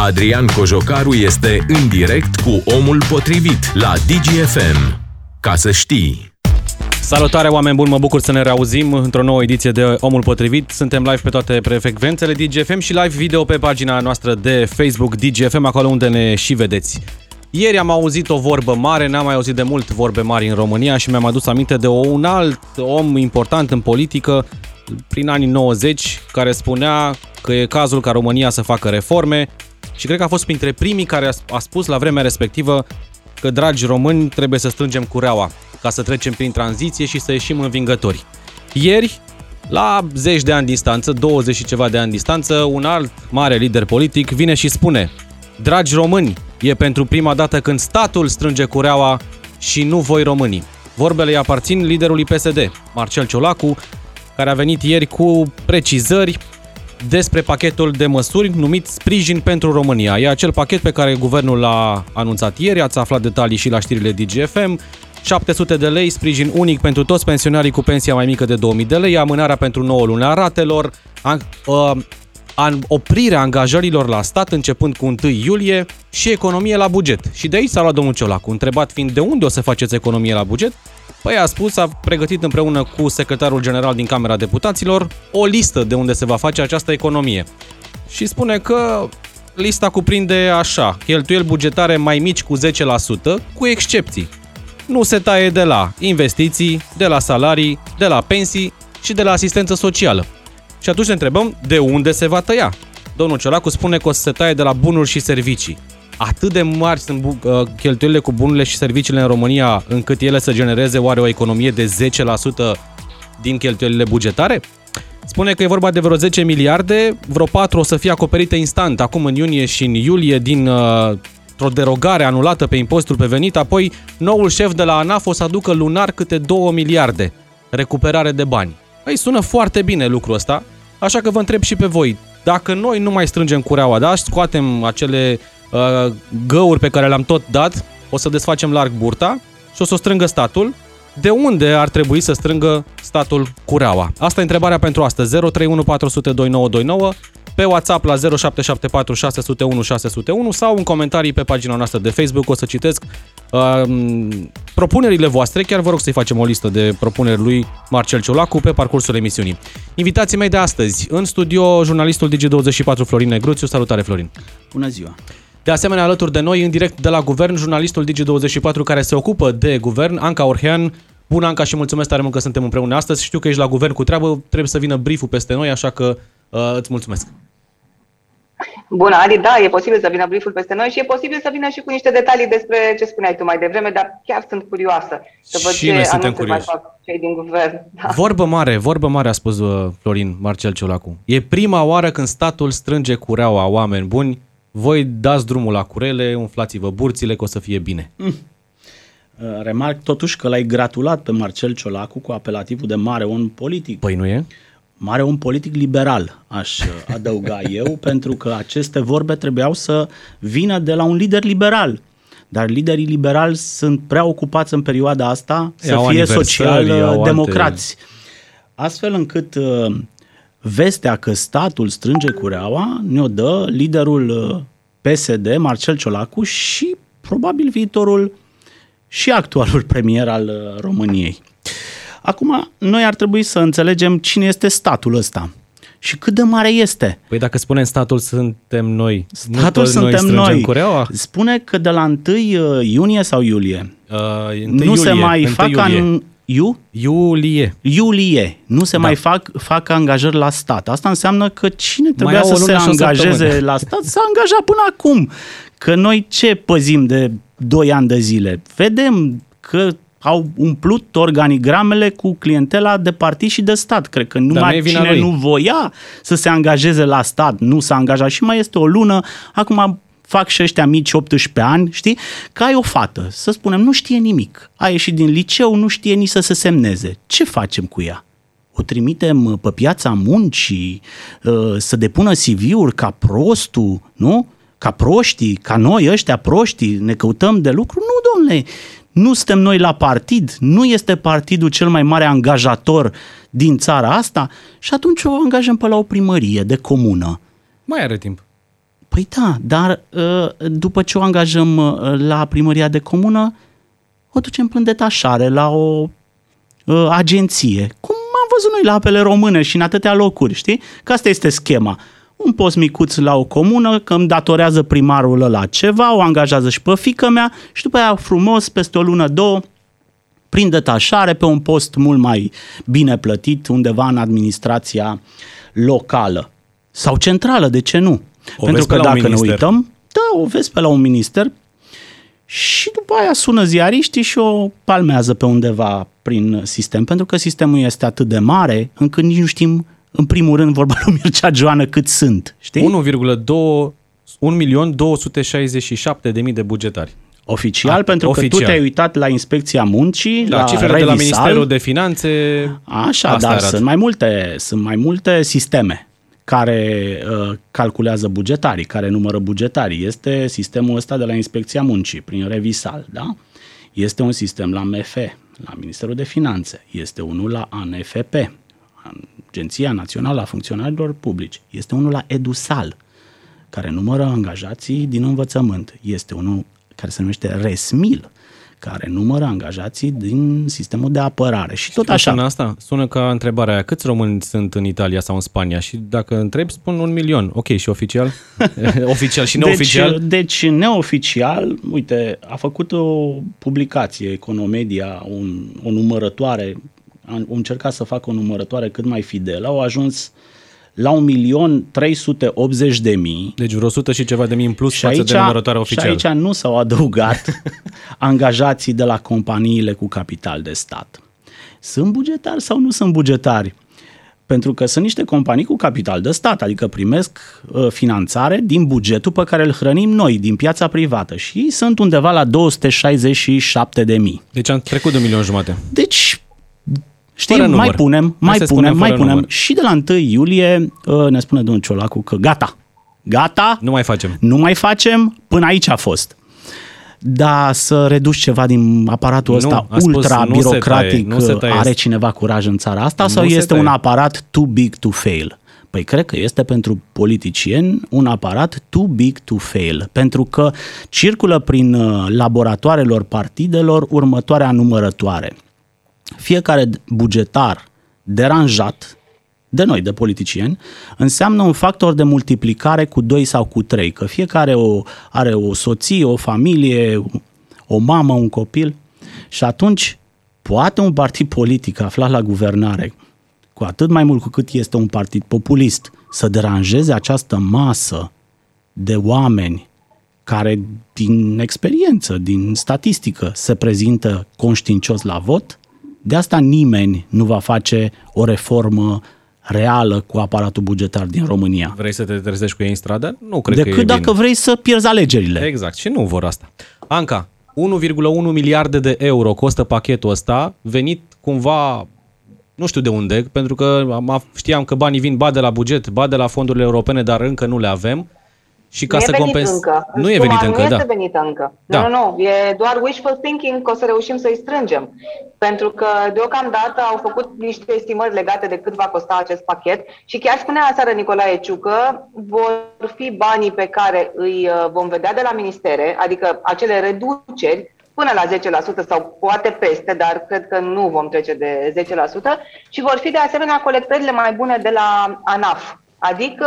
Adrian Cojocaru este în direct cu omul potrivit la DGFM. Ca să știi! Salutare oameni buni, mă bucur să ne reauzim într-o nouă ediție de Omul Potrivit. Suntem live pe toate prefecvențele DGFM și live video pe pagina noastră de Facebook DGFM, acolo unde ne și vedeți. Ieri am auzit o vorbă mare, n-am mai auzit de mult vorbe mari în România și mi-am adus aminte de un alt om important în politică prin anii 90 care spunea că e cazul ca România să facă reforme și cred că a fost printre primii care a spus la vremea respectivă că, dragi români, trebuie să strângem cureaua ca să trecem prin tranziție și să ieșim învingători. Ieri, la zeci de ani distanță, 20 și ceva de ani distanță, un alt mare lider politic vine și spune Dragi români, e pentru prima dată când statul strânge cureaua și nu voi românii. Vorbele îi aparțin liderului PSD, Marcel Ciolacu, care a venit ieri cu precizări despre pachetul de măsuri numit Sprijin pentru România. E acel pachet pe care guvernul l-a anunțat ieri, ați aflat detalii și la știrile DGFM. 700 de lei, sprijin unic pentru toți pensionarii cu pensia mai mică de 2000 de lei, amânarea pentru 9 luni a ratelor, an, uh, an, oprirea angajărilor la stat începând cu 1 iulie și economie la buget. Și de aici s-a luat domnul Ciolacu, întrebat fiind de unde o să faceți economie la buget, Păi a spus, a pregătit împreună cu secretarul general din Camera Deputaților o listă de unde se va face această economie. Și spune că lista cuprinde așa, cheltuieli bugetare mai mici cu 10%, cu excepții. Nu se taie de la investiții, de la salarii, de la pensii și de la asistență socială. Și atunci ne întrebăm de unde se va tăia. Domnul Ciolacu spune că o să se taie de la bunuri și servicii atât de mari sunt uh, cheltuielile cu bunurile și serviciile în România încât ele să genereze oare o economie de 10% din cheltuielile bugetare? Spune că e vorba de vreo 10 miliarde, vreo 4 o să fie acoperite instant, acum în iunie și în iulie, din uh, o derogare anulată pe impozitul pe venit, apoi noul șef de la ANAF o să aducă lunar câte 2 miliarde recuperare de bani. Păi sună foarte bine lucrul ăsta, așa că vă întreb și pe voi, dacă noi nu mai strângem cureaua, da, scoatem acele uh, găuri pe care le-am tot dat, o să desfacem larg burta și o să o strângă statul. De unde ar trebui să strângă statul cureaua? Asta e întrebarea pentru astăzi. 031 400 2929 pe WhatsApp la 0774 601 601 sau în comentarii pe pagina noastră de Facebook. O să citesc uh, propunerile voastre. Chiar vă rog să-i facem o listă de propuneri lui Marcel Ciolacu pe parcursul emisiunii. Invitații mei de astăzi, în studio, jurnalistul Digi24 Florin Negruțiu. Salutare, Florin! Bună ziua! De asemenea, alături de noi, în direct de la Guvern, jurnalistul Digi24 care se ocupă de Guvern, Anca Orhean. Bună, Anca, și mulțumesc tare mult că suntem împreună astăzi. Știu că ești la Guvern cu treabă, trebuie să vină brieful peste noi, așa că uh, îți mulțumesc. Bună, Adi, da, e posibil să vină brieful peste noi și e posibil să vină și cu niște detalii despre ce spuneai tu mai devreme, dar chiar sunt curioasă să văd și ce noi suntem mai fac cei din guvern. Da. Vorbă mare, vorbă mare a spus uh, Florin Marcel Ciolacu. E prima oară când statul strânge cureaua oameni buni voi dați drumul la curele, umflați-vă burțile, că o să fie bine. Mm. Uh, remarc totuși că l-ai gratulat pe Marcel Ciolacu cu apelativul de mare om politic. Păi nu e? Mare om politic liberal, aș uh, adăuga eu, pentru că aceste vorbe trebuiau să vină de la un lider liberal. Dar liderii liberali sunt prea ocupați în perioada asta să iau fie social-democrați. Astfel încât uh, vestea că statul strânge cureaua ne-o dă liderul uh, PSD, Marcel Ciolacu, și probabil viitorul și actualul premier al uh, României. Acum, noi ar trebui să înțelegem cine este statul ăsta și cât de mare este. Păi dacă spunem statul suntem noi, statul nu suntem noi, noi. Cureaua? Spune că de la 1 uh, iunie sau iulie uh, nu iulie, se mai fac iulie. An, Iu? Iulie. Iulie. Nu se da. mai fac, fac angajări la stat. Asta înseamnă că cine trebuia să se angajeze la stat s-a angajat până acum. Că noi ce păzim de 2 ani de zile? Vedem că au umplut organigramele cu clientela de partid și de stat. Cred că numai cine lui. nu voia să se angajeze la stat nu s-a angajat și mai este o lună. Acum fac și ăștia mici 18 ani, știi, că ai o fată, să spunem, nu știe nimic. A ieșit din liceu, nu știe nici să se semneze. Ce facem cu ea? O trimitem uh, pe piața muncii, uh, să depună CV-uri ca prostul, nu? Ca proștii, ca noi ăștia proștii, ne căutăm de lucru? Nu, domnule, nu suntem noi la partid, nu este partidul cel mai mare angajator din țara asta și atunci o angajăm pe la o primărie de comună. Mai are timp Păi da, dar uh, după ce o angajăm uh, la primăria de comună, o ducem în detașare la o uh, agenție. Cum am văzut noi la apele române și în atâtea locuri, știi? Că asta este schema. Un post micuț la o comună, că îmi datorează primarul ăla ceva, o angajează și pe fică mea și după aia frumos, peste o lună, două, prin detașare, pe un post mult mai bine plătit, undeva în administrația locală. Sau centrală, de ce nu? O Pentru că la dacă ne uităm, da, o vezi pe la un minister și după aia sună ziariștii și o palmează pe undeva prin sistem, pentru că sistemul este atât de mare încât nici nu știm, în primul rând, vorba lui Mircea Joană, cât sunt, știi? 1,267 de mii de bugetari. Oficial, A, pentru oficial. că tu te-ai uitat la Inspecția Muncii, la, la cifrele Revisal. de la Ministerul de Finanțe. Așa, dar sunt mai, multe, sunt mai multe sisteme care uh, calculează bugetarii, care numără bugetarii. Este sistemul ăsta de la Inspecția Muncii, prin Revisal, da? Este un sistem la MF, la Ministerul de Finanțe. Este unul la ANFP, Agenția Națională a Funcționarilor Publici. Este unul la EDUSAL, care numără angajații din învățământ. Este unul care se numește RESMIL, care numără angajații din sistemul de apărare și tot așa. Sună asta? Sună ca întrebarea aia, câți români sunt în Italia sau în Spania? Și dacă întreb, spun un milion. Ok, și oficial? oficial și neoficial? Deci, deci neoficial, uite, a făcut o publicație, Economedia, un, o numărătoare, a încercat să facă o numărătoare cât mai fidelă, au ajuns la 1.380.000. Deci vreo 100 și ceva de mii în plus și față aici, de numărătoarea oficială. Și aici nu s-au adăugat angajații de la companiile cu capital de stat. Sunt bugetari sau nu sunt bugetari? Pentru că sunt niște companii cu capital de stat, adică primesc uh, finanțare din bugetul pe care îl hrănim noi, din piața privată și sunt undeva la 267 de mii. Deci am trecut de un milion jumate. Deci Știi, mai punem, mai punem, mai punem. Număr. Și de la 1 iulie uh, ne spune domnul Ciolacu că gata, gata. Nu mai facem. Nu mai facem, până aici a fost. Da, să reduci ceva din aparatul nu, ăsta ultra spus, birocratic, nu se taie, nu se are cineva curaj în țara asta nu sau este un aparat too big to fail? Păi cred că este pentru politicieni un aparat too big to fail, pentru că circulă prin uh, laboratoarelor partidelor următoarea numărătoare – fiecare bugetar deranjat de noi, de politicieni, înseamnă un factor de multiplicare cu 2 sau cu 3, că fiecare o, are o soție, o familie, o mamă, un copil. Și atunci poate un partid politic aflat la guvernare, cu atât mai mult cu cât este un partid populist, să deranjeze această masă de oameni care din experiență, din statistică, se prezintă conștiincios la vot, de asta nimeni nu va face o reformă reală cu aparatul bugetar din România. Vrei să te trezești cu ei în stradă? Nu cred Decât că e dacă bine. vrei să pierzi alegerile. Exact, și nu vor asta. Anca, 1,1 miliarde de euro costă pachetul ăsta, venit cumva nu știu de unde, pentru că știam că banii vin ba de la buget, ba de la fondurile europene, dar încă nu le avem. Și ca nu să compens... încă. Nu e venit încă, nu da. este venit încă. Da. Nu, nu, nu. E doar wishful thinking că o să reușim să-i strângem. Pentru că deocamdată au făcut niște estimări legate de cât va costa acest pachet și chiar spunea aseară Nicolae Ciucă, vor fi banii pe care îi uh, vom vedea de la ministere, adică acele reduceri până la 10% sau poate peste, dar cred că nu vom trece de 10% și vor fi de asemenea colectările mai bune de la ANAF, Adică,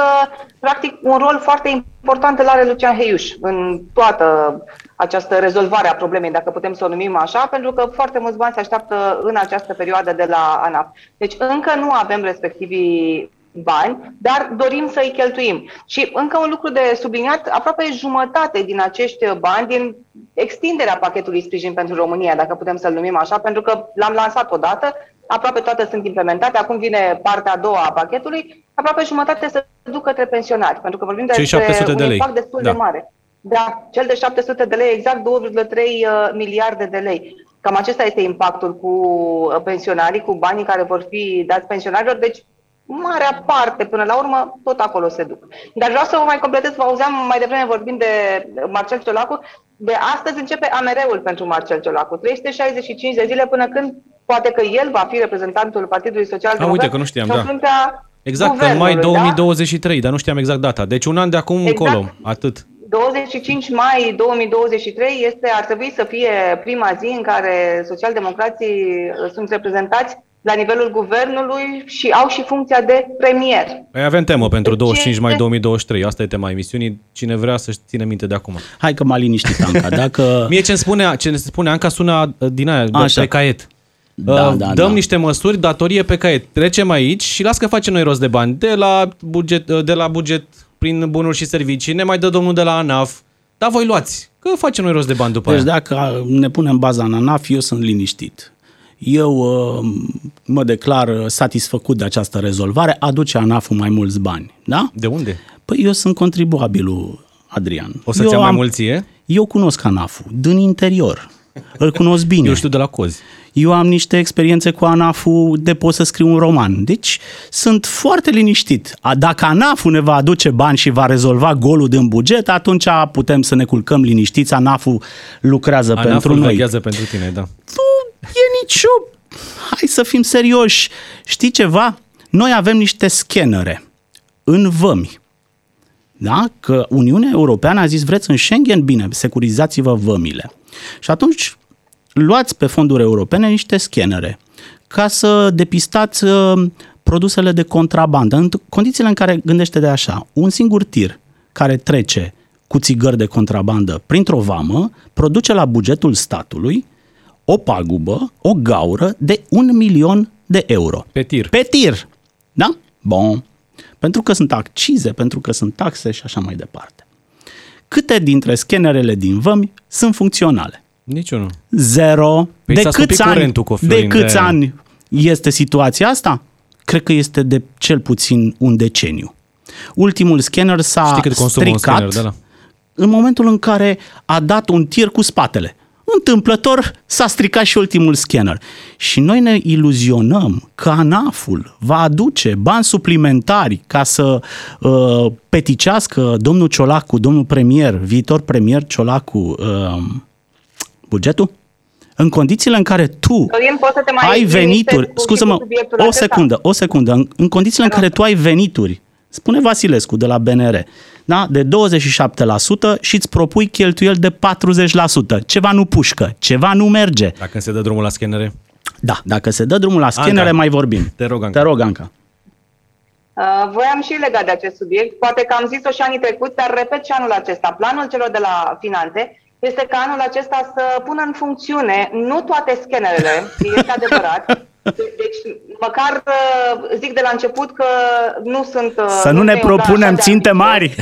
practic, un rol foarte important îl are Lucian Heiuș în toată această rezolvare a problemei, dacă putem să o numim așa, pentru că foarte mulți bani se așteaptă în această perioadă de la ANAP. Deci încă nu avem respectivii bani, dar dorim să îi cheltuim. Și încă un lucru de subliniat, aproape jumătate din acești bani, din extinderea pachetului sprijin pentru România, dacă putem să-l numim așa, pentru că l-am lansat odată, aproape toate sunt implementate, acum vine partea a doua a pachetului, aproape jumătate se duc către pensionari, pentru că vorbim despre un de lei. impact destul da. de mare. Da, cel de 700 de lei, exact 2,3 uh, miliarde de lei. Cam acesta este impactul cu uh, pensionarii, cu banii care vor fi dați pensionarilor, deci marea parte, până la urmă, tot acolo se duc. Dar vreau să vă mai completez, vă auzeam mai devreme vorbind de Marcel Ciolacu, de astăzi începe AMR-ul pentru Marcel Ciolacu. 365 de zile până când poate că el va fi reprezentantul Partidului Social Democrat. uite că nu știam, da. Fruntea Exact, în mai 2023, da? dar nu știam exact data. Deci un an de acum exact. încolo, atât. 25 mai 2023 este, ar trebui să fie prima zi în care socialdemocrații uh, sunt reprezentați la nivelul guvernului și au și funcția de premier. Păi avem temă pentru 25 mai 2023. Asta e tema emisiunii. Cine vrea să-și ține minte de acum. Hai că m-a liniștit Anca. Dacă... Mie ce-mi spune, ce spune Anca sună uh, din aia, Așa. pe caiet. Da, uh, da, dăm da. niște măsuri, datorie pe caiet. Trecem aici și las că facem noi rost de bani de la buget, uh, de la buget prin bunuri și servicii, ne mai dă domnul de la ANAF, dar voi luați, că facem noi rost de bani după deci aia. dacă ne punem baza în ANAF, eu sunt liniștit. Eu uh, mă declar satisfăcut de această rezolvare, aduce ANAF-ul mai mulți bani, da? De unde? Păi eu sunt contribuabilul, Adrian. O să-ți mai mulție? Eu cunosc ANAF-ul, din interior. Îl cunosc bine. Eu știu de la cozi eu am niște experiențe cu ANAF-ul de pot să scriu un roman. Deci sunt foarte liniștit. Dacă ANAF-ul ne va aduce bani și va rezolva golul din buget, atunci putem să ne culcăm liniștiți. ANAF-ul lucrează ANAF-ul pentru noi. ANAF-ul pentru tine, da. Nu e nicio... Hai să fim serioși. Știi ceva? Noi avem niște scanere în vămi. Da? Că Uniunea Europeană a zis vreți în Schengen? Bine, securizați-vă vămile. Și atunci luați pe fonduri europene niște scanere ca să depistați uh, produsele de contrabandă. În condițiile în care gândește de așa, un singur tir care trece cu țigări de contrabandă printr-o vamă, produce la bugetul statului o pagubă, o gaură de un milion de euro. Pe tir. Pe tir. Da? Bun. Pentru că sunt accize, pentru că sunt taxe și așa mai departe. Câte dintre scanerele din vămi sunt funcționale? Niciunul. Zero. Păi de câți ani, cu de câți de... ani este situația asta? Cred că este de cel puțin un deceniu. Ultimul scanner s-a Știi cât stricat un scanner, de la? în momentul în care a dat un tir cu spatele. Întâmplător s-a stricat și ultimul scanner. Și noi ne iluzionăm că ANAF-ul va aduce bani suplimentari ca să uh, peticească domnul Ciolacu, domnul premier, viitor premier Ciolacu, uh, bugetul? În condițiile în care tu Dorin, să te mai ai venituri, scuză-mă, o secundă, o secundă, în, în condițiile în care tu ai venituri, spune Vasilescu de la BNR, da, de 27% și îți propui cheltuieli de 40%. Ceva nu pușcă, ceva nu merge. Dacă se dă drumul la scanere? Da, dacă se dă drumul la scanere, Anca, mai vorbim. Te rog, Anca. Te rog, Anca. Uh, voiam și legat de acest subiect, poate că am zis-o și anii trecuți, dar repet și anul acesta. Planul celor de la finanțe este ca anul acesta să pună în funcțiune nu toate scanerele, este adevărat, deci, măcar uh, zic de la început că nu sunt... Uh, să nu, nu ne propunem ținte mari!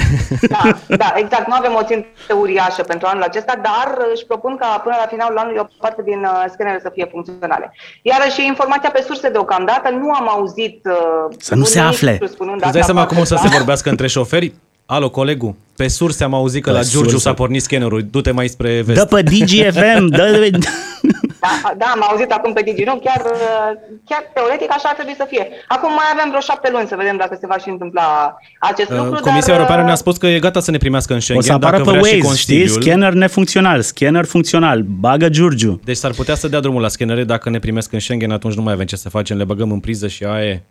Da, da, exact. Nu avem o țintă uriașă pentru anul acesta, dar își propun ca până la finalul anului o parte din uh, scanere să fie funcționale. Iarăși, informația pe surse deocamdată, nu am auzit... Să nu se afle! Îți dai seama cum o să se vorbească între șoferi? Alo, colegul, pe surse am auzit că pe la Giurgiu s-a pornit scannerul. Du-te mai spre vest. Dă pe DGFM, dă... Da, da, am auzit acum pe Digi, nu? Chiar, chiar teoretic așa ar trebui să fie. Acum mai avem vreo șapte luni să vedem dacă se va și întâmpla acest uh, lucru. Comisia dar... Europeană ne-a spus că e gata să ne primească în Schengen. O să apară pe Waze, știi? Scanner nefuncțional, scanner funcțional, bagă Giurgiu. Deci s-ar putea să dea drumul la scanere dacă ne primesc în Schengen, atunci nu mai avem ce să facem, le băgăm în priză și aia e.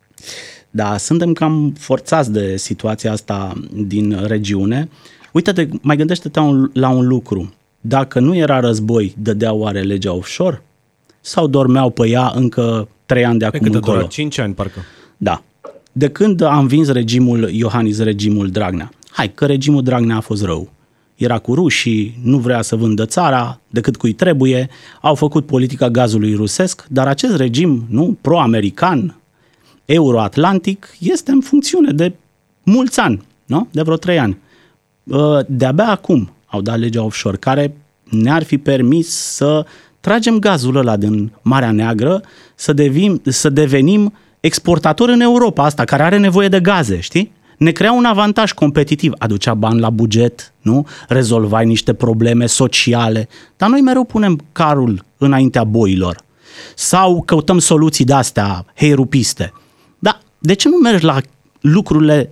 Da, suntem cam forțați de situația asta din regiune. Uite-te, mai gândește-te la un lucru. Dacă nu era război, dădea oare legea offshore? Sau dormeau pe ea încă trei ani de acum cât încolo? Cât 5 ani, parcă. Da. De când a învins regimul Iohannis, regimul Dragnea? Hai, că regimul Dragnea a fost rău. Era cu rușii, nu vrea să vândă țara decât cui trebuie, au făcut politica gazului rusesc, dar acest regim, nu, pro-american, euroatlantic, este în funcțiune de mulți ani, nu? de vreo trei ani. Uh, de-abia acum au dat legea offshore, care ne-ar fi permis să tragem gazul ăla din Marea Neagră, să, devim, să devenim exportatori în Europa asta, care are nevoie de gaze, știi? Ne crea un avantaj competitiv. Aducea bani la buget, nu? Rezolvai niște probleme sociale. Dar noi mereu punem carul înaintea boilor. Sau căutăm soluții de-astea, heirupiste. Dar de ce nu mergi la lucrurile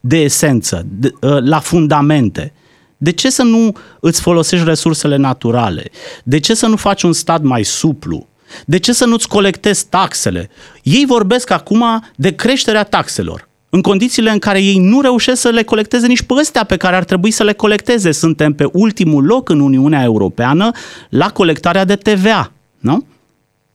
de esență, de, ă, la fundamente? De ce să nu îți folosești resursele naturale? De ce să nu faci un stat mai suplu? De ce să nu-ți colectezi taxele? Ei vorbesc acum de creșterea taxelor. În condițiile în care ei nu reușesc să le colecteze nici pe ăstea pe care ar trebui să le colecteze. Suntem pe ultimul loc în Uniunea Europeană la colectarea de TVA. Nu?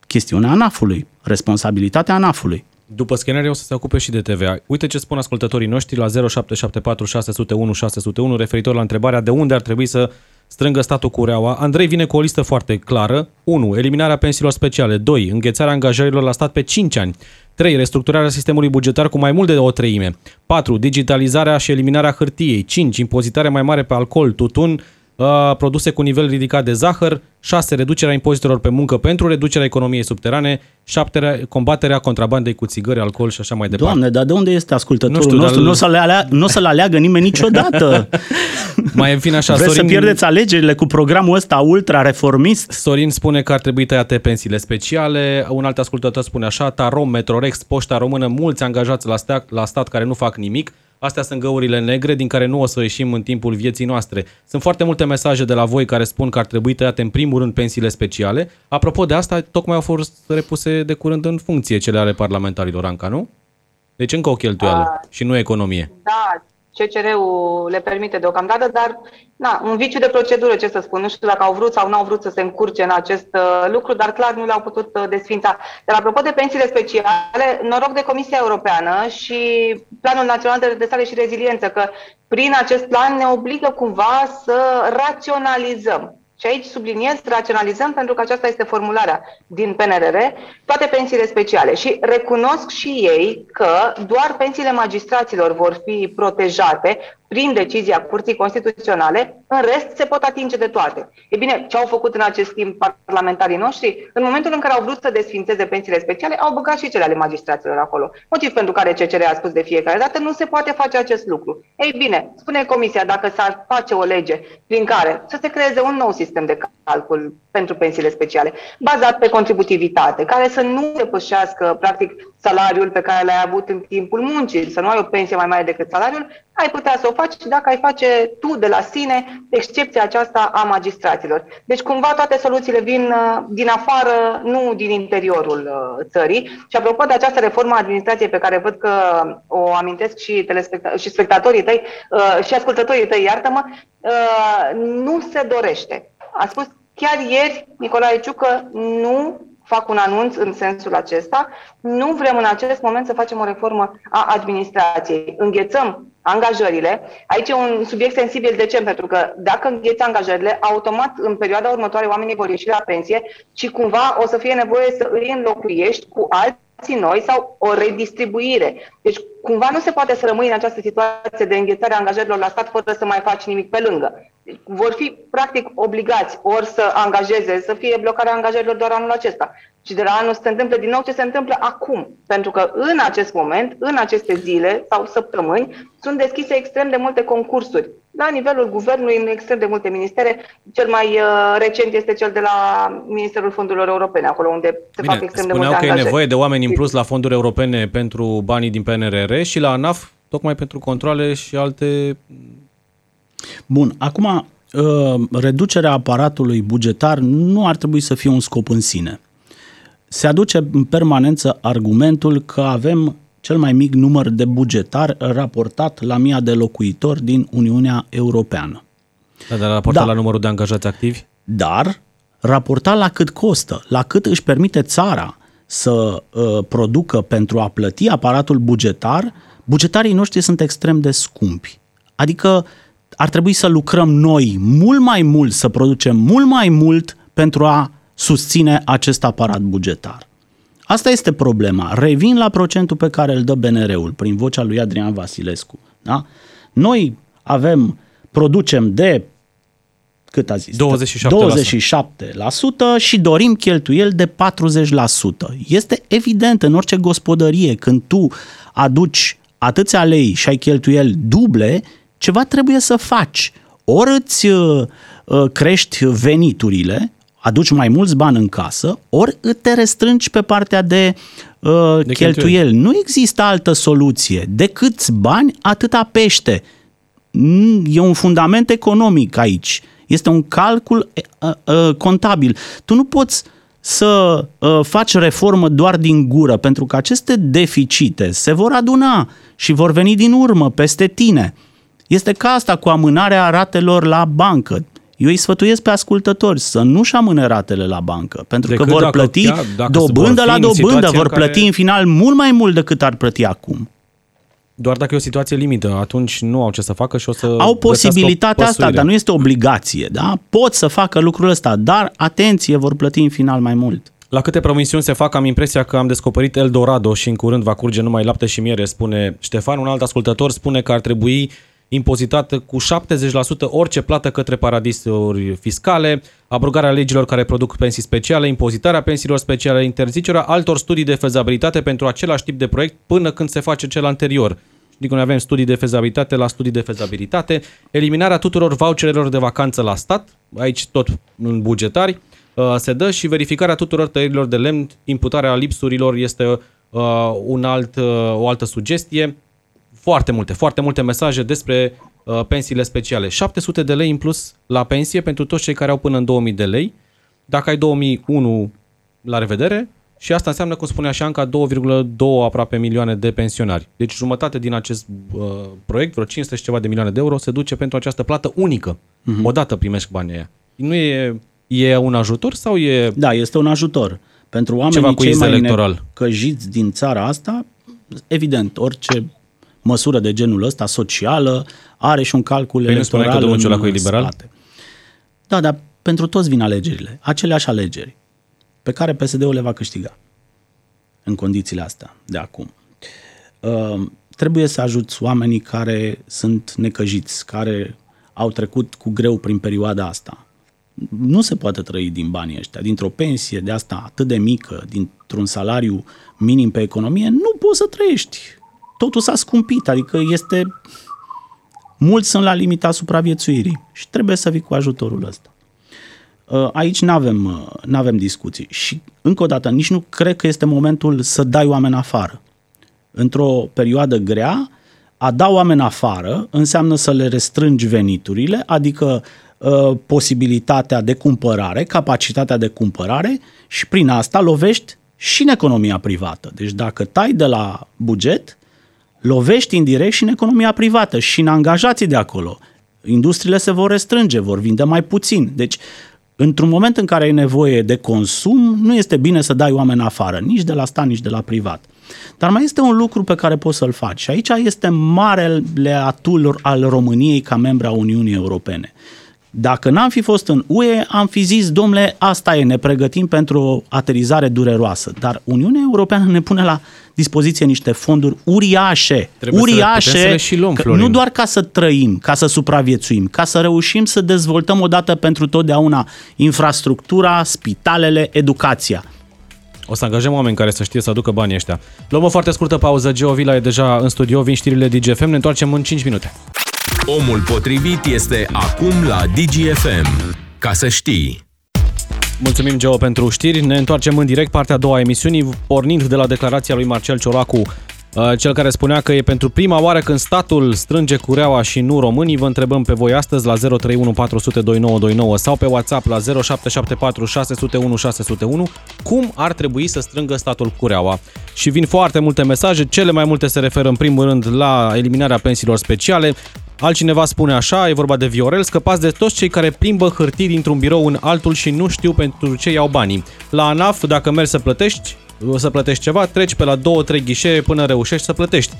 Chestiunea ANAF-ului, responsabilitatea ANAF-ului. După scanere o să se ocupe și de TVA. Uite ce spun ascultătorii noștri la 0774 601 601 referitor la întrebarea de unde ar trebui să strângă statul cureaua. Andrei vine cu o listă foarte clară. 1. Eliminarea pensiilor speciale. 2. Înghețarea angajărilor la stat pe 5 ani. 3. Restructurarea sistemului bugetar cu mai mult de o treime. 4. Digitalizarea și eliminarea hârtiei. 5. Impozitarea mai mare pe alcool, tutun, uh, produse cu nivel ridicat de zahăr, 6. Reducerea impozitelor pe muncă pentru reducerea economiei subterane, 7. Combaterea contrabandei cu țigări, alcool și așa mai departe. Doamne, dar de unde este ascultătorul nu știu, nostru? Dar... Nu o să-l alea, nu o să aleagă nimeni niciodată. mai în fine așa, Vreți Sorin... să pierdeți alegerile cu programul ăsta ultra-reformist? Sorin spune că ar trebui tăiate pensiile speciale, un alt ascultător spune așa, Tarom, Metrorex, Poșta Română, mulți angajați la, stat, la stat care nu fac nimic, Astea sunt găurile negre din care nu o să ieșim în timpul vieții noastre. Sunt foarte multe mesaje de la voi care spun că ar trebui tăiate în primul rând pensiile speciale. Apropo de asta, tocmai au fost repuse de curând în funcție cele ale parlamentarilor, Anca, nu? Deci încă o cheltuială A, și nu economie. Da, CCR-ul le permite deocamdată, dar na, un viciu de procedură, ce să spun. Nu știu dacă au vrut sau nu au vrut să se încurce în acest uh, lucru, dar clar nu le-au putut uh, desfința. Dar apropo de pensiile speciale, noroc de Comisia Europeană și Planul Național de Redresare și Reziliență, că prin acest plan ne obligă cumva să raționalizăm și aici subliniez, raționalizăm, pentru că aceasta este formularea din PNRR, toate pensiile speciale. Și recunosc și ei că doar pensiile magistraților vor fi protejate prin decizia Curții Constituționale, în rest se pot atinge de toate. E bine, ce au făcut în acest timp parlamentarii noștri? În momentul în care au vrut să desfințeze pensiile speciale, au băgat și cele ale magistraților acolo. Motiv pentru care CCR a spus de fiecare dată, nu se poate face acest lucru. Ei bine, spune Comisia, dacă s-ar face o lege prin care să se creeze un nou sistem de calcul pentru pensiile speciale, bazat pe contributivitate, care să nu depășească, practic, salariul pe care l-ai avut în timpul muncii, să nu ai o pensie mai mare decât salariul, ai putea să o faci și dacă ai face tu de la sine excepția aceasta a magistraților. Deci cumva toate soluțiile vin uh, din afară, nu din interiorul uh, țării. Și apropo de această reformă a administrației pe care văd că o amintesc și, telespecta- și spectatorii tăi uh, și ascultătorii tăi, iartă-mă, nu se dorește. A spus chiar ieri Nicolae Ciucă nu fac un anunț în sensul acesta. Nu vrem în acest moment să facem o reformă a administrației. Înghețăm angajările. Aici e un subiect sensibil. De ce? Pentru că dacă îngheți angajările, automat în perioada următoare oamenii vor ieși la pensie și cumva o să fie nevoie să îi înlocuiești cu alții noi sau o redistribuire. Deci cumva nu se poate să rămâi în această situație de înghețare a angajărilor la stat fără să mai faci nimic pe lângă. Vor fi practic obligați ori să angajeze, să fie blocarea angajărilor doar anul acesta. Și de la anul se întâmplă din nou ce se întâmplă acum. Pentru că în acest moment, în aceste zile sau săptămâni, sunt deschise extrem de multe concursuri. La nivelul guvernului, în extrem de multe ministere, cel mai uh, recent este cel de la Ministerul Fondurilor Europene, acolo unde se Bine, fac extrem de multe că angajări. e nevoie de oameni în plus la fonduri europene pentru banii din PNRR și la ANAF tocmai pentru controle și alte... Bun, acum uh, reducerea aparatului bugetar nu ar trebui să fie un scop în sine. Se aduce în permanență argumentul că avem cel mai mic număr de bugetar raportat la mia de locuitori din Uniunea Europeană. Da, dar raportat da. la numărul de angajați activi? Dar raportat la cât costă, la cât își permite țara să uh, producă pentru a plăti aparatul bugetar, bugetarii noștri sunt extrem de scumpi. Adică ar trebui să lucrăm noi mult mai mult, să producem mult mai mult pentru a susține acest aparat bugetar. Asta este problema. Revin la procentul pe care îl dă BNR-ul prin vocea lui Adrian Vasilescu. Da? Noi avem, producem de cât a zis? 27%. 27% și dorim cheltuieli de 40%. Este evident în orice gospodărie când tu aduci atâția lei și ai cheltuieli duble, ceva trebuie să faci. Ori îți uh, uh crești veniturile, aduci mai mulți bani în casă, ori te restrângi pe partea de, uh, de cheltuieli. Nu există altă soluție. De câți bani, atâta pește. E un fundament economic aici. Este un calcul uh, uh, contabil. Tu nu poți să uh, faci reformă doar din gură, pentru că aceste deficite se vor aduna și vor veni din urmă peste tine. Este ca asta cu amânarea ratelor la bancă. Eu îi sfătuiesc pe ascultători să nu-și amâne ratele la bancă, pentru decât că vor dacă, plăti da, dacă dobândă la dobândă, vor plăti în, care... în final mult mai mult decât ar plăti acum. Doar dacă e o situație limită, atunci nu au ce să facă și o să Au posibilitatea asta, dar nu este obligație, da? Pot să facă lucrul ăsta, dar atenție, vor plăti în final mai mult. La câte promisiuni se fac, am impresia că am descoperit Eldorado și în curând va curge numai lapte și miere, spune Ștefan. Un alt ascultător spune că ar trebui impozitată cu 70% orice plată către paradisuri fiscale, abrogarea legilor care produc pensii speciale, impozitarea pensiilor speciale, interzicerea altor studii de fezabilitate pentru același tip de proiect până când se face cel anterior. Adică noi avem studii de fezabilitate la studii de fezabilitate, eliminarea tuturor voucherelor de vacanță la stat, aici tot în bugetari, uh, se dă și verificarea tuturor tăierilor de lemn, imputarea lipsurilor este uh, un alt, uh, o altă sugestie, foarte multe, foarte multe mesaje despre uh, pensiile speciale. 700 de lei în plus la pensie pentru toți cei care au până în 2000 de lei. Dacă ai 2001, la revedere. Și asta înseamnă, cum spunea și Anca, 2,2 aproape milioane de pensionari. Deci jumătate din acest uh, proiect, vreo 500 și ceva de milioane de euro, se duce pentru această plată unică. Uh-huh. Odată primești banii aia. Nu e, e un ajutor sau e... Da, este un ajutor. Pentru oamenii ceva cu cei mai electoral. căjiți din țara asta, evident, orice măsură de genul ăsta socială are și un calcul păi electoral că în cu liberal? Spate. Da, dar pentru toți vin alegerile, aceleași alegeri pe care PSD-ul le va câștiga în condițiile astea de acum. Uh, trebuie să ajuți oamenii care sunt necăjiți, care au trecut cu greu prin perioada asta. Nu se poate trăi din banii ăștia, dintr-o pensie de asta atât de mică, dintr-un salariu minim pe economie, nu poți să trăiești totul s-a scumpit, adică este... Mulți sunt la limita supraviețuirii și trebuie să vii cu ajutorul ăsta. Uh, aici nu avem uh, avem discuții și, încă o dată, nici nu cred că este momentul să dai oameni afară. Într-o perioadă grea, a da oameni afară înseamnă să le restrângi veniturile, adică uh, posibilitatea de cumpărare, capacitatea de cumpărare și prin asta lovești și în economia privată. Deci dacă tai de la buget, lovești indirect și în economia privată și în angajații de acolo. Industriile se vor restrânge, vor vinde mai puțin. Deci, într-un moment în care ai nevoie de consum, nu este bine să dai oameni afară, nici de la stat, nici de la privat. Dar mai este un lucru pe care poți să-l faci și aici este marele atul al României ca membra Uniunii Europene. Dacă n-am fi fost în UE, am fi zis, domnule, asta e, ne pregătim pentru o aterizare dureroasă. Dar Uniunea Europeană ne pune la dispoziție niște fonduri uriașe, Trebuie uriașe, să le, și luăm, nu doar ca să trăim, ca să supraviețuim, ca să reușim să dezvoltăm odată pentru totdeauna infrastructura, spitalele, educația. O să angajăm oameni care să știe să aducă banii ăștia. Luăm o foarte scurtă pauză. Geo Vila e deja în studio, vin știrile DGFM, ne întoarcem în 5 minute. Omul potrivit este acum la DGFM. Ca să știi. Mulțumim, Geo, pentru știri. Ne întoarcem în direct partea a doua a emisiunii, pornind de la declarația lui Marcel Ciolacu, uh, cel care spunea că e pentru prima oară când statul strânge cureaua și nu românii. Vă întrebăm pe voi astăzi la 031 400 2929 sau pe WhatsApp la 0774 601 601 cum ar trebui să strângă statul cureaua. Și vin foarte multe mesaje, cele mai multe se referă în primul rând la eliminarea pensiilor speciale, Altcineva spune așa, e vorba de Viorel, scăpați de toți cei care plimbă hârtii dintr-un birou în altul și nu știu pentru ce iau banii. La ANAF, dacă mergi să plătești, să plătești ceva, treci pe la 2-3 ghișee până reușești să plătești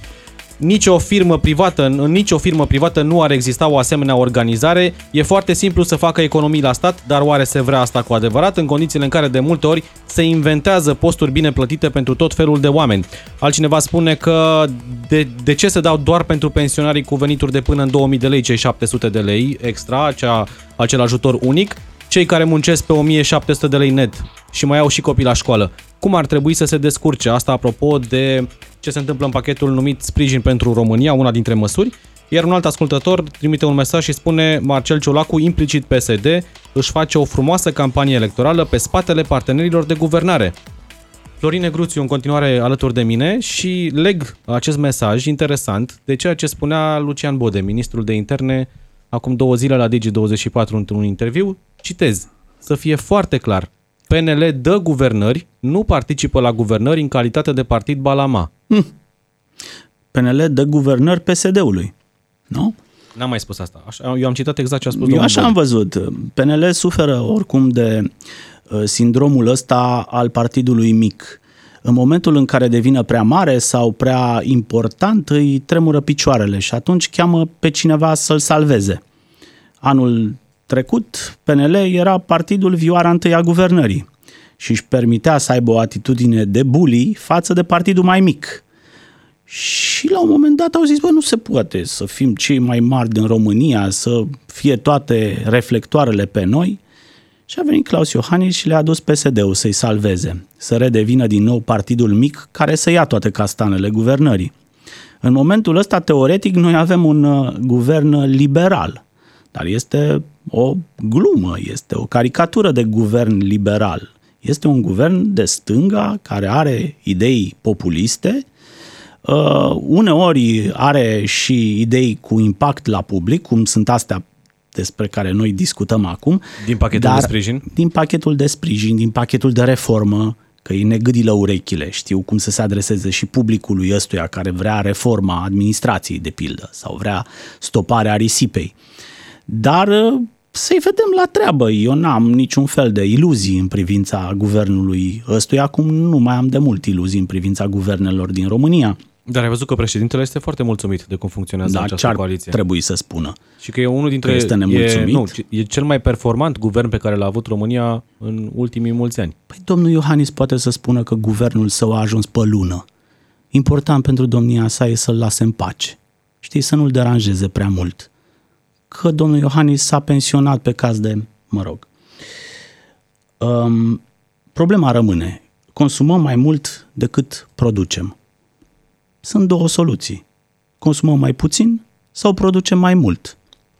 nicio firmă privată, în nicio firmă privată nu ar exista o asemenea organizare. E foarte simplu să facă economii la stat, dar oare se vrea asta cu adevărat în condițiile în care de multe ori se inventează posturi bine plătite pentru tot felul de oameni. Altcineva spune că de, de ce se dau doar pentru pensionarii cu venituri de până în 2000 de lei, cei 700 de lei extra, acea, acel ajutor unic, cei care muncesc pe 1700 de lei net și mai au și copii la școală. Cum ar trebui să se descurce? Asta apropo de ce se întâmplă în pachetul numit Sprijin pentru România, una dintre măsuri, iar un alt ascultător trimite un mesaj și spune Marcel Ciolacu, implicit PSD, își face o frumoasă campanie electorală pe spatele partenerilor de guvernare. Florine Gruțiu în continuare alături de mine și leg acest mesaj interesant de ceea ce spunea Lucian Bode, ministrul de interne, acum două zile la Digi24 într-un interviu. Citez, să fie foarte clar, PNL dă guvernări, nu participă la guvernări în calitate de partid Balama. Hm. PNL dă guvernări PSD-ului, nu? N-am mai spus asta. Așa, eu am citat exact ce a spus Eu așa Bun. am văzut. PNL suferă oricum de uh, sindromul ăsta al partidului mic. În momentul în care devine prea mare sau prea important, îi tremură picioarele și atunci cheamă pe cineva să-l salveze. Anul trecut, PNL era partidul vioara întâi a guvernării și își permitea să aibă o atitudine de bully față de partidul mai mic. Și la un moment dat au zis, bă, nu se poate să fim cei mai mari din România, să fie toate reflectoarele pe noi. Și a venit Claus Iohannis și le-a adus PSD-ul să-i salveze, să redevină din nou partidul mic care să ia toate castanele guvernării. În momentul ăsta, teoretic, noi avem un uh, guvern liberal, dar este o glumă, este o caricatură de guvern liberal. Este un guvern de stânga care are idei populiste, uh, uneori are și idei cu impact la public, cum sunt astea despre care noi discutăm acum. Din pachetul dar, de sprijin? Din pachetul de sprijin, din pachetul de reformă, că îi negâdilă urechile, știu cum să se adreseze și publicului ăstuia care vrea reforma administrației, de pildă, sau vrea stoparea risipei. Dar uh, să-i vedem la treabă. Eu n-am niciun fel de iluzii în privința guvernului ăstuia, acum nu mai am de mult iluzii în privința guvernelor din România. Dar ai văzut că președintele este foarte mulțumit de cum funcționează da, această ce coaliție. trebuie să spună. Și că e unul dintre... Că este nemulțumit. E, nu, e cel mai performant guvern pe care l-a avut România în ultimii mulți ani. Păi domnul Iohannis poate să spună că guvernul său a ajuns pe lună. Important pentru domnia sa e să-l lase în pace. Știi, să nu-l deranjeze prea mult. Că domnul Iohannis s-a pensionat pe caz de, mă rog. Um, problema rămâne. Consumăm mai mult decât producem sunt două soluții. Consumăm mai puțin sau producem mai mult.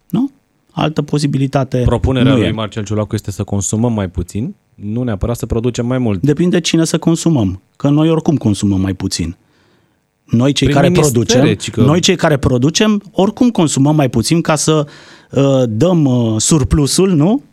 Nu? Altă posibilitate Propunerea nu lui e. Marcel Ciulacu este să consumăm mai puțin, nu neapărat să producem mai mult. Depinde cine să consumăm, că noi oricum consumăm mai puțin. Noi cei Prin care producem, că... noi cei care producem, oricum consumăm mai puțin ca să uh, dăm uh, surplusul, nu?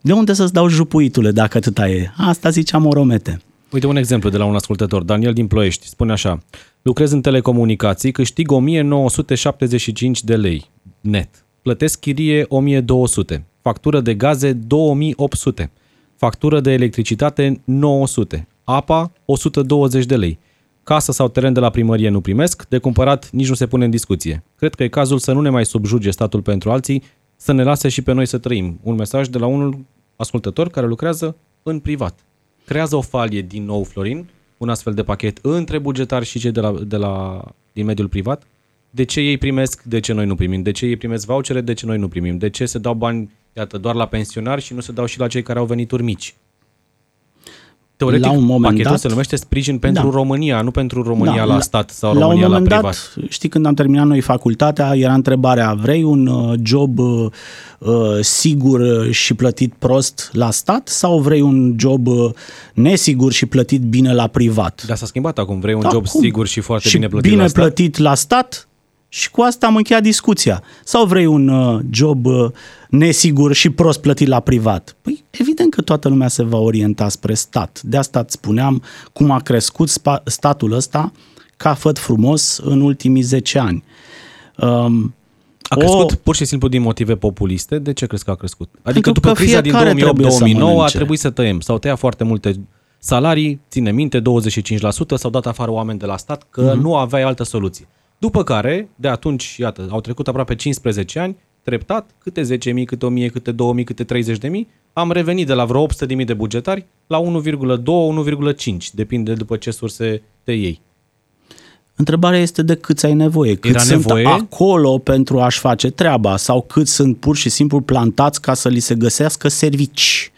De unde să-ți dau jupuitule dacă atâta e? Asta ziceam Oromete. Uite un exemplu de la un ascultător, Daniel din Ploiești, spune așa. Lucrez în telecomunicații, câștig 1975 de lei net. Plătesc chirie 1200, factură de gaze 2800, factură de electricitate 900, apa 120 de lei. Casă sau teren de la primărie nu primesc, de cumpărat nici nu se pune în discuție. Cred că e cazul să nu ne mai subjuge statul pentru alții, să ne lase și pe noi să trăim. Un mesaj de la unul ascultător care lucrează în privat creează o falie din nou, Florin, un astfel de pachet între bugetari și cei de la, de la, din mediul privat? De ce ei primesc, de ce noi nu primim? De ce ei primesc vouchere, de ce noi nu primim? De ce se dau bani, iată, doar la pensionari și nu se dau și la cei care au venituri mici? Teoretic, la un moment pachetul dat, se numește sprijin pentru da. România, nu pentru România da, la stat sau la România la privat. La un moment dat, știi, când am terminat noi facultatea, era întrebarea, vrei un uh, job uh, uh, sigur și plătit prost la stat sau vrei un job uh, nesigur și plătit bine la privat? Dar s-a schimbat acum, vrei un da, job cum? sigur și foarte și bine plătit bine la stat? plătit la stat și cu asta am încheiat discuția. Sau vrei un uh, job uh, nesigur și prost plătit la privat? Păi evident că toată lumea se va orienta spre stat. De asta îți spuneam cum a crescut spa- statul ăsta ca făt frumos în ultimii 10 ani. Um, a crescut o... pur și simplu din motive populiste? De ce crezi că a crescut? Adică după criza din 2008-2009 a trebuit să tăiem. S-au tăiat foarte multe salarii, ține minte, 25%, s-au dat afară oameni de la stat că uh-huh. nu aveai altă soluție. După care, de atunci, iată, au trecut aproape 15 ani, treptat, câte 10.000, câte 1.000, câte 2.000, câte 30.000, am revenit de la vreo 800.000 de bugetari la 1,2-1,5, depinde după ce surse te iei. Întrebarea este de câți ai nevoie, cât Era sunt nevoie? acolo pentru a-și face treaba sau cât sunt pur și simplu plantați ca să li se găsească servici.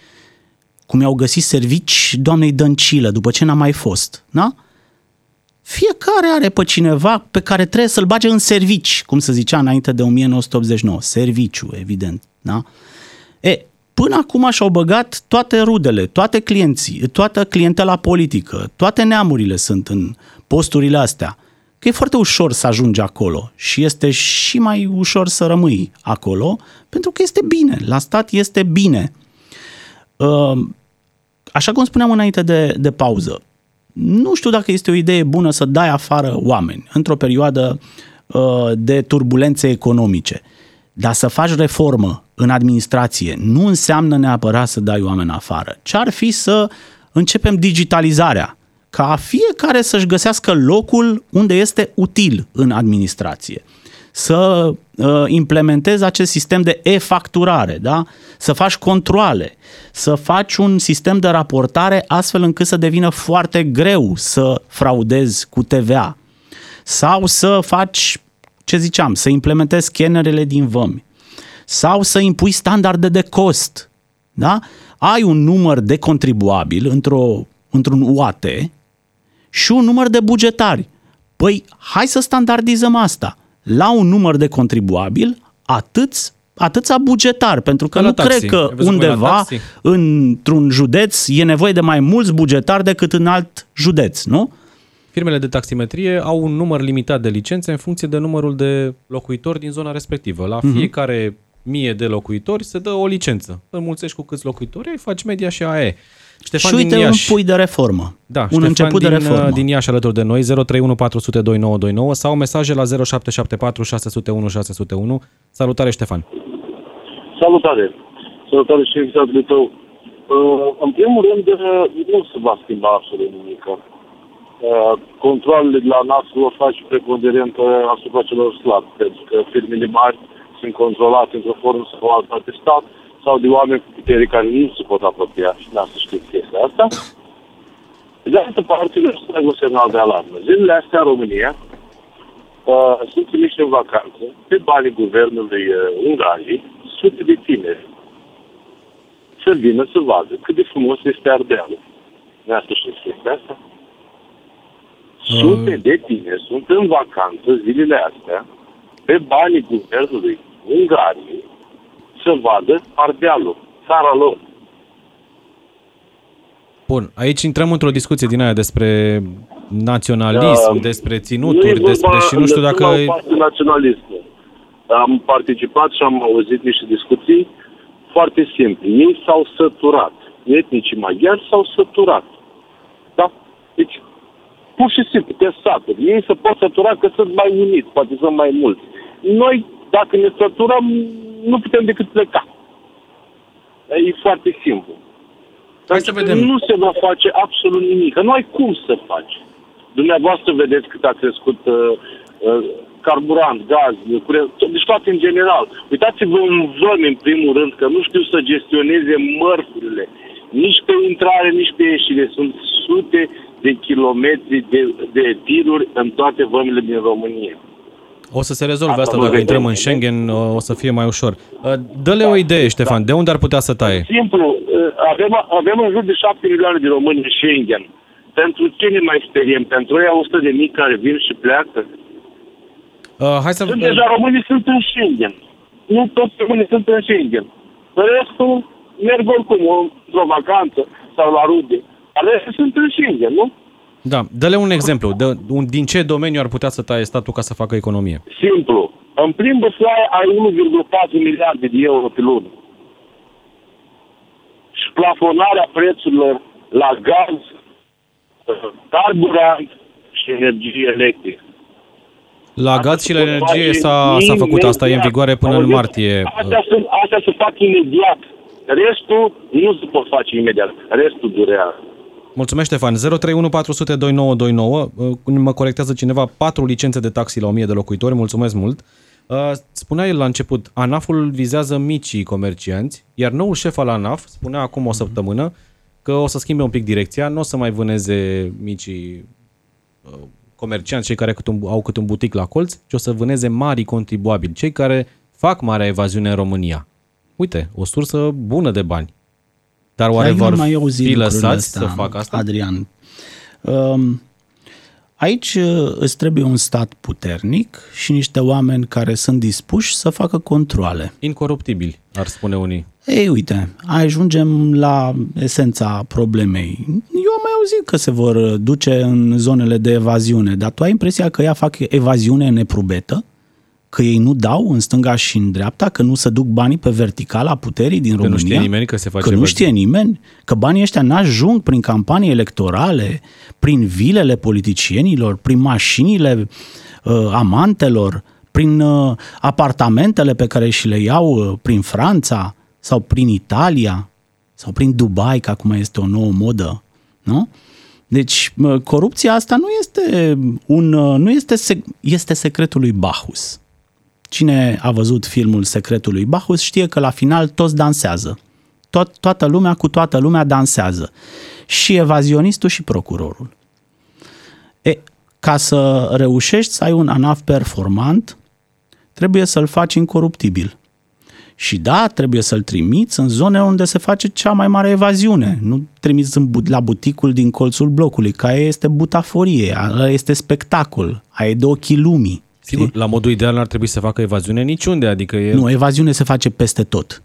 Cum i-au găsit servici doamnei Dăncilă după ce n-a mai fost. Da? Fiecare are pe cineva pe care trebuie să-l bage în servici, cum se zicea înainte de 1989. Serviciu, evident. Da? E, până acum și-au băgat toate rudele, toate clienții, toată clientela politică, toate neamurile sunt în posturile astea. Că e foarte ușor să ajungi acolo și este și mai ușor să rămâi acolo, pentru că este bine. La stat este bine. Uh, așa cum spuneam înainte de, de pauză, nu știu dacă este o idee bună să dai afară oameni într-o perioadă uh, de turbulențe economice. Dar să faci reformă în administrație nu înseamnă neapărat să dai oameni afară. Ce ar fi să începem digitalizarea, ca fiecare să-și găsească locul unde este util în administrație să uh, implementezi acest sistem de e-facturare, da? să faci controle, să faci un sistem de raportare astfel încât să devină foarte greu să fraudezi cu TVA sau să faci, ce ziceam, să implementezi scannerele din vămi sau să impui standarde de cost. Da? Ai un număr de contribuabil într-o, într-un UAT și un număr de bugetari. Păi, hai să standardizăm asta la un număr de contribuabil atâți atâția bugetar, pentru că nu taxi. cred că undeva într-un județ e nevoie de mai mulți bugetari decât în alt județ, nu? Firmele de taximetrie au un număr limitat de licențe în funcție de numărul de locuitori din zona respectivă. La uh-huh. fiecare mie de locuitori se dă o licență. Înmulțești cu câți locuitori ai, faci media și aia e. Ștefan și uite din Iași. un pui de reformă. Da, un Ștefan început din, de reformă. din Iași alături de noi, 031 400 2929 sau mesaje la 0774 601 601. Salutare, Ștefan! Salutare! Salutare și invitatul tău. Uh, în primul rând, uh, nu se va schimba absolut nimic. Uh, controlele la NAS vor face preponderent asupra celor slabi, pentru că firmele mari sunt controlate într-o formă sau alta de stat, sau de oameni cu putere care nu se pot apropia și n-am să știți chestia asta. De altă parte, nu să un semnal de alarmă. Zilele astea în România uh, sunt trimiși în vacanță, pe banii guvernului uh, Ungariei, sute de tineri să vină să vadă cât de frumos este Ardealul. Nu să știți chestia asta? Sute de tineri sunt în vacanță zilele astea pe banii guvernului Ungariei să vadă Ardealul, țara lor. Bun, aici intrăm într-o discuție din aia despre naționalism, uh, despre ținuturi, nu despre și nu știu dacă... Nu naționalism. Am participat și am auzit niște discuții foarte simple. Ei s-au săturat. Etnicii maghiari s-au săturat. Da? Deci, pur și simplu, te saturi. Ei se pot sătura că sunt mai uniți, poate sunt mai mulți. Noi, dacă ne săturăm, nu putem decât pleca. E foarte simplu. Hai să vedem. Nu se va face absolut nimic. Nu ai cum să faci. Dumneavoastră vedeți cât a crescut uh, uh, carburant, gaz, curent, deci toate în general. Uitați-vă în zone, în primul rând, că nu știu să gestioneze mărfurile. Nici pe intrare, nici pe ieșire. Sunt sute de kilometri de, de tiruri în toate vămile din România. O să se rezolve asta, asta dacă intrăm în Schengen, o să fie mai ușor. Uh, dă-le o idee, Ștefan, de unde ar putea să taie? Simplu, uh, avem, avem în jur de 7 milioane de români în Schengen. Pentru ce ne mai speriem? Pentru ei 100 de mii care vin și pleacă? Uh, hai să... Sunt deja românii sunt în Schengen. Nu toți românii sunt în Schengen. Restul merg oricum într-o vacanță sau la rude. Restul sunt în Schengen, nu? Da, dă-le un exemplu. De, un, din ce domeniu ar putea să taie statul ca să facă economie? Simplu. În prim băslaie ai 1,4 miliarde de euro pe lună. Și plafonarea prețurilor la gaz, carburant și energie electrică. La gaz și la energie s-a, s-a făcut asta, e în vigoare până în martie. Astea, sunt, astea se fac imediat. Restul nu se pot face imediat. Restul durează. Mulțumesc, Ștefan. 031 400 2929. Mă corectează cineva, patru licențe de taxi la 1000 de locuitori. Mulțumesc mult. Uh, spunea el la început, ANAF-ul vizează micii comercianți, iar noul șef al ANAF spunea acum o săptămână că o să schimbe un pic direcția, nu o să mai vâneze micii uh, comercianți, cei care au cât un butic la colț, ci o să vâneze mari contribuabili, cei care fac marea evaziune în România. Uite, o sursă bună de bani. Dar oare Dar vor mai fi lăsați astea, să facă asta? Adrian, um, aici uh, îți trebuie un stat puternic și niște oameni care sunt dispuși să facă controle. Incoruptibili, ar spune unii. Ei, uite, ajungem la esența problemei. Eu am mai auzit că se vor duce în zonele de evaziune, dar tu ai impresia că ea fac evaziune neprubetă? Că ei nu dau în stânga și în dreapta, că nu se duc banii pe verticala puterii din că România. nu știe nimeni că se face Că nu știe nimeni, că banii ăștia n-ajung prin campanii electorale, prin vilele politicienilor, prin mașinile uh, amantelor, prin uh, apartamentele pe care și le iau uh, prin Franța sau prin Italia sau prin Dubai, că acum este o nouă modă, nu? Deci uh, corupția asta nu este un uh, nu este sec- este secretul lui Bacchus. Cine a văzut filmul Secretul lui Bacchus știe că la final toți dansează. Tot, toată lumea cu toată lumea dansează. Și evazionistul și procurorul. E, ca să reușești să ai un ANAF performant, trebuie să-l faci incoruptibil. Și da, trebuie să-l trimiți în zone unde se face cea mai mare evaziune. Nu trimiți în, la buticul din colțul blocului, că aia este butaforie, aia este spectacol, aia e de ochii lumii. Sigur, știi? la modul ideal n-ar trebui să facă evaziune niciunde, adică e... Nu, evaziune se face peste tot.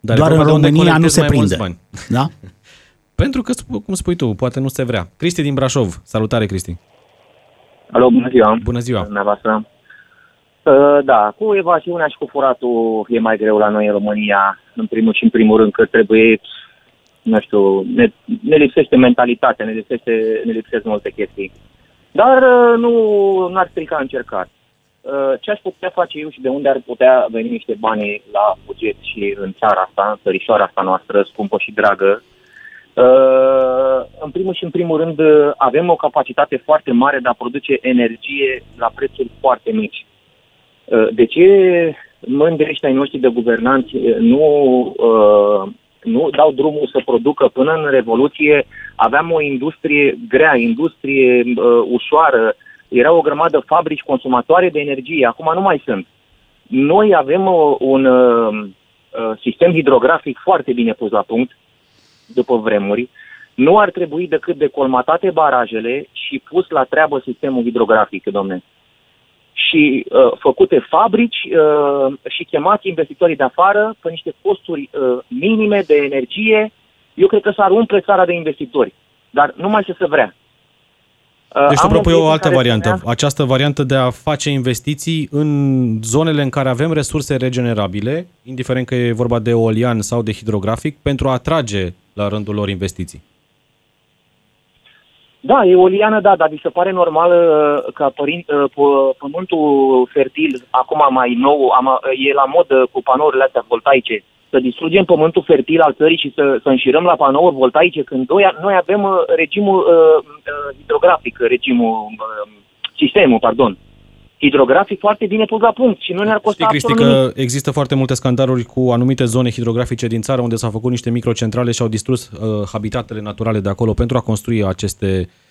dar e Doar în vorba de unde România nu colectezi se mai mulți prinde. bani. Da? Pentru că, sp- cum spui tu, poate nu se vrea. Cristi din Brașov. Salutare, Cristi. Alo, bună ziua. Bună ziua. Dumneavoastră. Uh, Da, cu evaziunea și cu furatul e mai greu la noi în România. În primul și în primul rând că trebuie, nu știu, ne, ne lipsește mentalitatea, ne lipsește, ne lipsesc multe chestii. Dar uh, nu n-ar strica încercat. Uh, Ce aș putea face eu și de unde ar putea veni niște bani la buget și în țara asta, în țărișoara asta noastră, scumpă și dragă, Uh, în primul și în primul rând uh, avem o capacitate foarte mare de a produce energie la prețuri foarte mici. Uh, De ce mândri ăștia ai noștri de guvernanți uh, nu, uh, nu dau drumul să producă până în Revoluție? Aveam o industrie grea, industrie uh, ușoară, era o grămadă fabrici consumatoare de energie, acum nu mai sunt. Noi avem o, un uh, uh, sistem hidrografic foarte bine pus la punct, după vremuri, nu ar trebui decât de colmatate barajele și pus la treabă sistemul hidrografic, domne. Și uh, făcute fabrici uh, și chemați investitorii de afară pe niște costuri uh, minime de energie, eu cred că s-ar umple țara de investitori. Dar numai să se vrea. Uh, Deci tu am un propui o prieten altă care variantă. spunea- Această variantă de a face investiții în zonele în care avem resurse regenerabile, indiferent că e vorba de eolian sau de hidrografic, pentru a atrage la rândul lor investiții. Da, eoliană, da, dar vi se pare normal uh, ca părin, uh, p- pământul fertil, acum mai nou, am, e la modă cu panourile astea voltaice, să distrugem pământul fertil al țării și să, să înșirăm la panouri voltaice, când noi, noi avem uh, regimul uh, uh, hidrografic, regimul, uh, sistemul, pardon, hidrografic foarte bine pus la punct și nu ne-ar costa Știi, Cristi, absolut nimic. că există foarte multe scandaluri cu anumite zone hidrografice din țară unde s-au făcut niște microcentrale și au distrus uh, habitatele naturale de acolo pentru a construi aceste uh,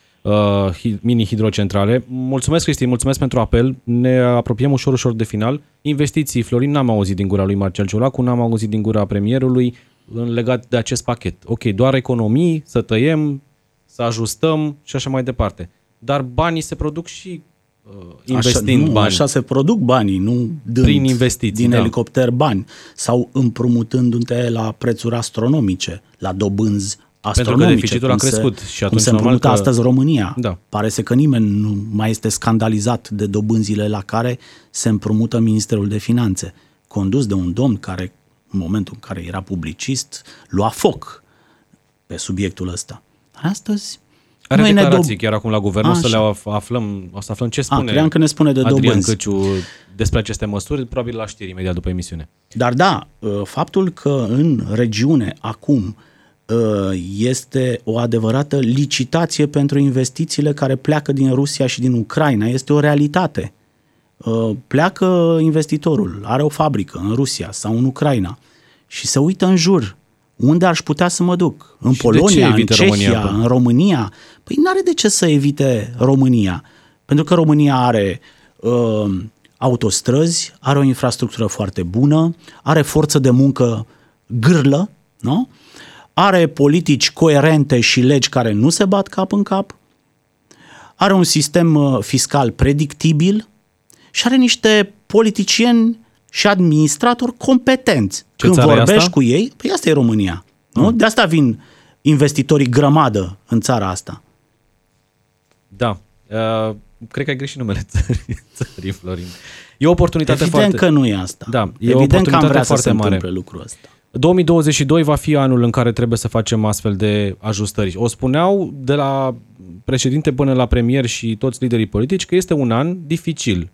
hi- mini-hidrocentrale. Mulțumesc, Cristi, mulțumesc pentru apel. Ne apropiem ușor, ușor de final. Investiții, Florin, n-am auzit din gura lui Marcel Ciolacu, n-am auzit din gura premierului în legat de acest pachet. Ok, doar economii, să tăiem, să ajustăm și așa mai departe. Dar banii se produc și uh, investind așa, nu, bani. Așa se produc banii, nu dând Prin investiții, din da. elicopter bani sau împrumutându-te la prețuri astronomice, la dobânzi astronomice. deficitul a cum se- crescut și cum atunci se normal împrumută că- astăzi România. Da. Pare să că nimeni nu mai este scandalizat de dobânzile la care se împrumută Ministerul de Finanțe, condus de un domn care, în momentul în care era publicist, lua foc pe subiectul ăsta. Astăzi Are noi ne declarații dob- chiar acum la guvern, o să Așa. le af- aflăm, o să aflăm ce A, spune credeam că ne spune de Adrian dobânzi. Căciu despre aceste măsuri, probabil la știri imediat după emisiune. Dar da, faptul că în regiune acum este o adevărată licitație pentru investițiile care pleacă din Rusia și din Ucraina este o realitate. Pleacă investitorul, are o fabrică în Rusia sau în Ucraina și se uită în jur. Unde aș putea să mă duc? În Și de ce Polonia, în evită Cehia, România acum? în România? Păi n-are de ce să evite România. Pentru că România are uh, autostrăzi, are o infrastructură foarte bună, are forță de muncă gârlă, nu? Are politici coerente și legi care nu se bat cap în cap, are un sistem uh, fiscal predictibil și are niște politicieni și administratori competenți. Ce Când țară e vorbești asta? cu ei, păi asta e România. Nu? De asta vin investitorii grămadă în țara asta. Da. Uh, cred că ai greșit numele țării, țării Florin. E o oportunitate Evident foarte... că nu e asta. Da, e Evident o oportunitate că am vrea foarte să se mare. întâmple lucrul ăsta. 2022 va fi anul în care trebuie să facem astfel de ajustări. O spuneau de la președinte până la premier și toți liderii politici că este un an dificil.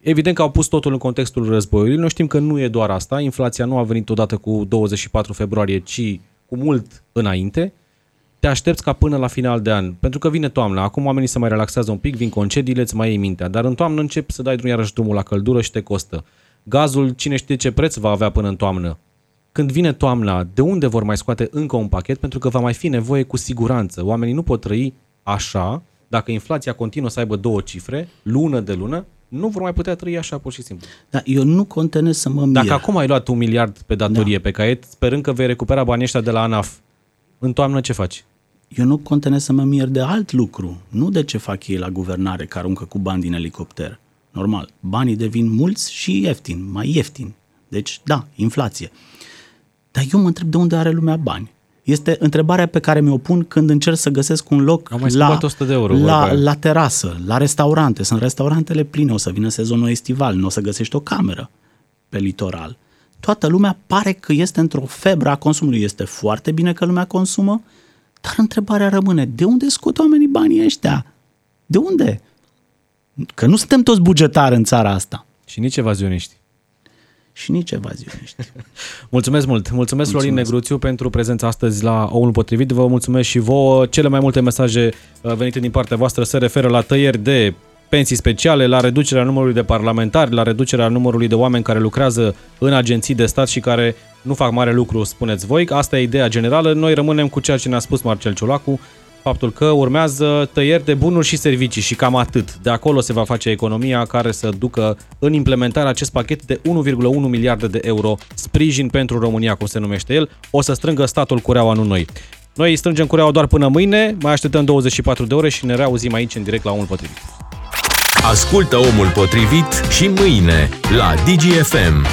Evident că au pus totul în contextul războiului. Noi știm că nu e doar asta. Inflația nu a venit odată cu 24 februarie, ci cu mult înainte. Te aștepți ca până la final de an, pentru că vine toamna. Acum oamenii se mai relaxează un pic, vin concediile, îți mai iei mintea. Dar în toamnă începi să dai drum iarăși drumul la căldură și te costă. Gazul, cine știe ce preț va avea până în toamnă. Când vine toamna, de unde vor mai scoate încă un pachet? Pentru că va mai fi nevoie cu siguranță. Oamenii nu pot trăi așa, dacă inflația continuă să aibă două cifre, lună de lună, nu vor mai putea trăi așa pur și simplu. Dar eu nu contenez să mă mir. Dacă acum ai luat un miliard pe datorie da. pe caiet, sperând că vei recupera banii ăștia de la ANAF, în toamnă ce faci? Eu nu contenez să mă mir de alt lucru, nu de ce fac ei la guvernare, care aruncă cu bani din elicopter. Normal, banii devin mulți și ieftin, mai ieftin. Deci, da, inflație. Dar eu mă întreb de unde are lumea bani. Este întrebarea pe care mi-o pun când încerc să găsesc un loc Am mai la, schimbat 100 de euro, vorba la, aia. la terasă, la restaurante. Sunt restaurantele pline, o să vină sezonul estival, nu o să găsești o cameră pe litoral. Toată lumea pare că este într-o febră a consumului. Este foarte bine că lumea consumă, dar întrebarea rămâne, de unde scot oamenii banii ăștia? De unde? Că nu suntem toți bugetari în țara asta. Și nici evazioniști. Și nici evazioniști. Mulțumesc mult! Mulțumesc, Mulțumesc. Florin Mulțumesc. Negruțiu pentru prezența astăzi la Omul Potrivit. Vă mulțumesc și vouă. Cele mai multe mesaje uh, venite din partea voastră se referă la tăieri de pensii speciale, la reducerea numărului de parlamentari, la reducerea numărului de oameni care lucrează în agenții de stat și care nu fac mare lucru, spuneți voi. Asta e ideea generală. Noi rămânem cu ceea ce ne-a spus Marcel Ciolacu, faptul că urmează tăieri de bunuri și servicii și cam atât. De acolo se va face economia care să ducă în implementarea acest pachet de 1,1 miliarde de euro sprijin pentru România, cum se numește el. O să strângă statul cureaua, nu noi. Noi îi strângem cureaua doar până mâine, mai așteptăm 24 de ore și ne reauzim aici în direct la Omul Potrivit. Ascultă Omul Potrivit și mâine la DGFM.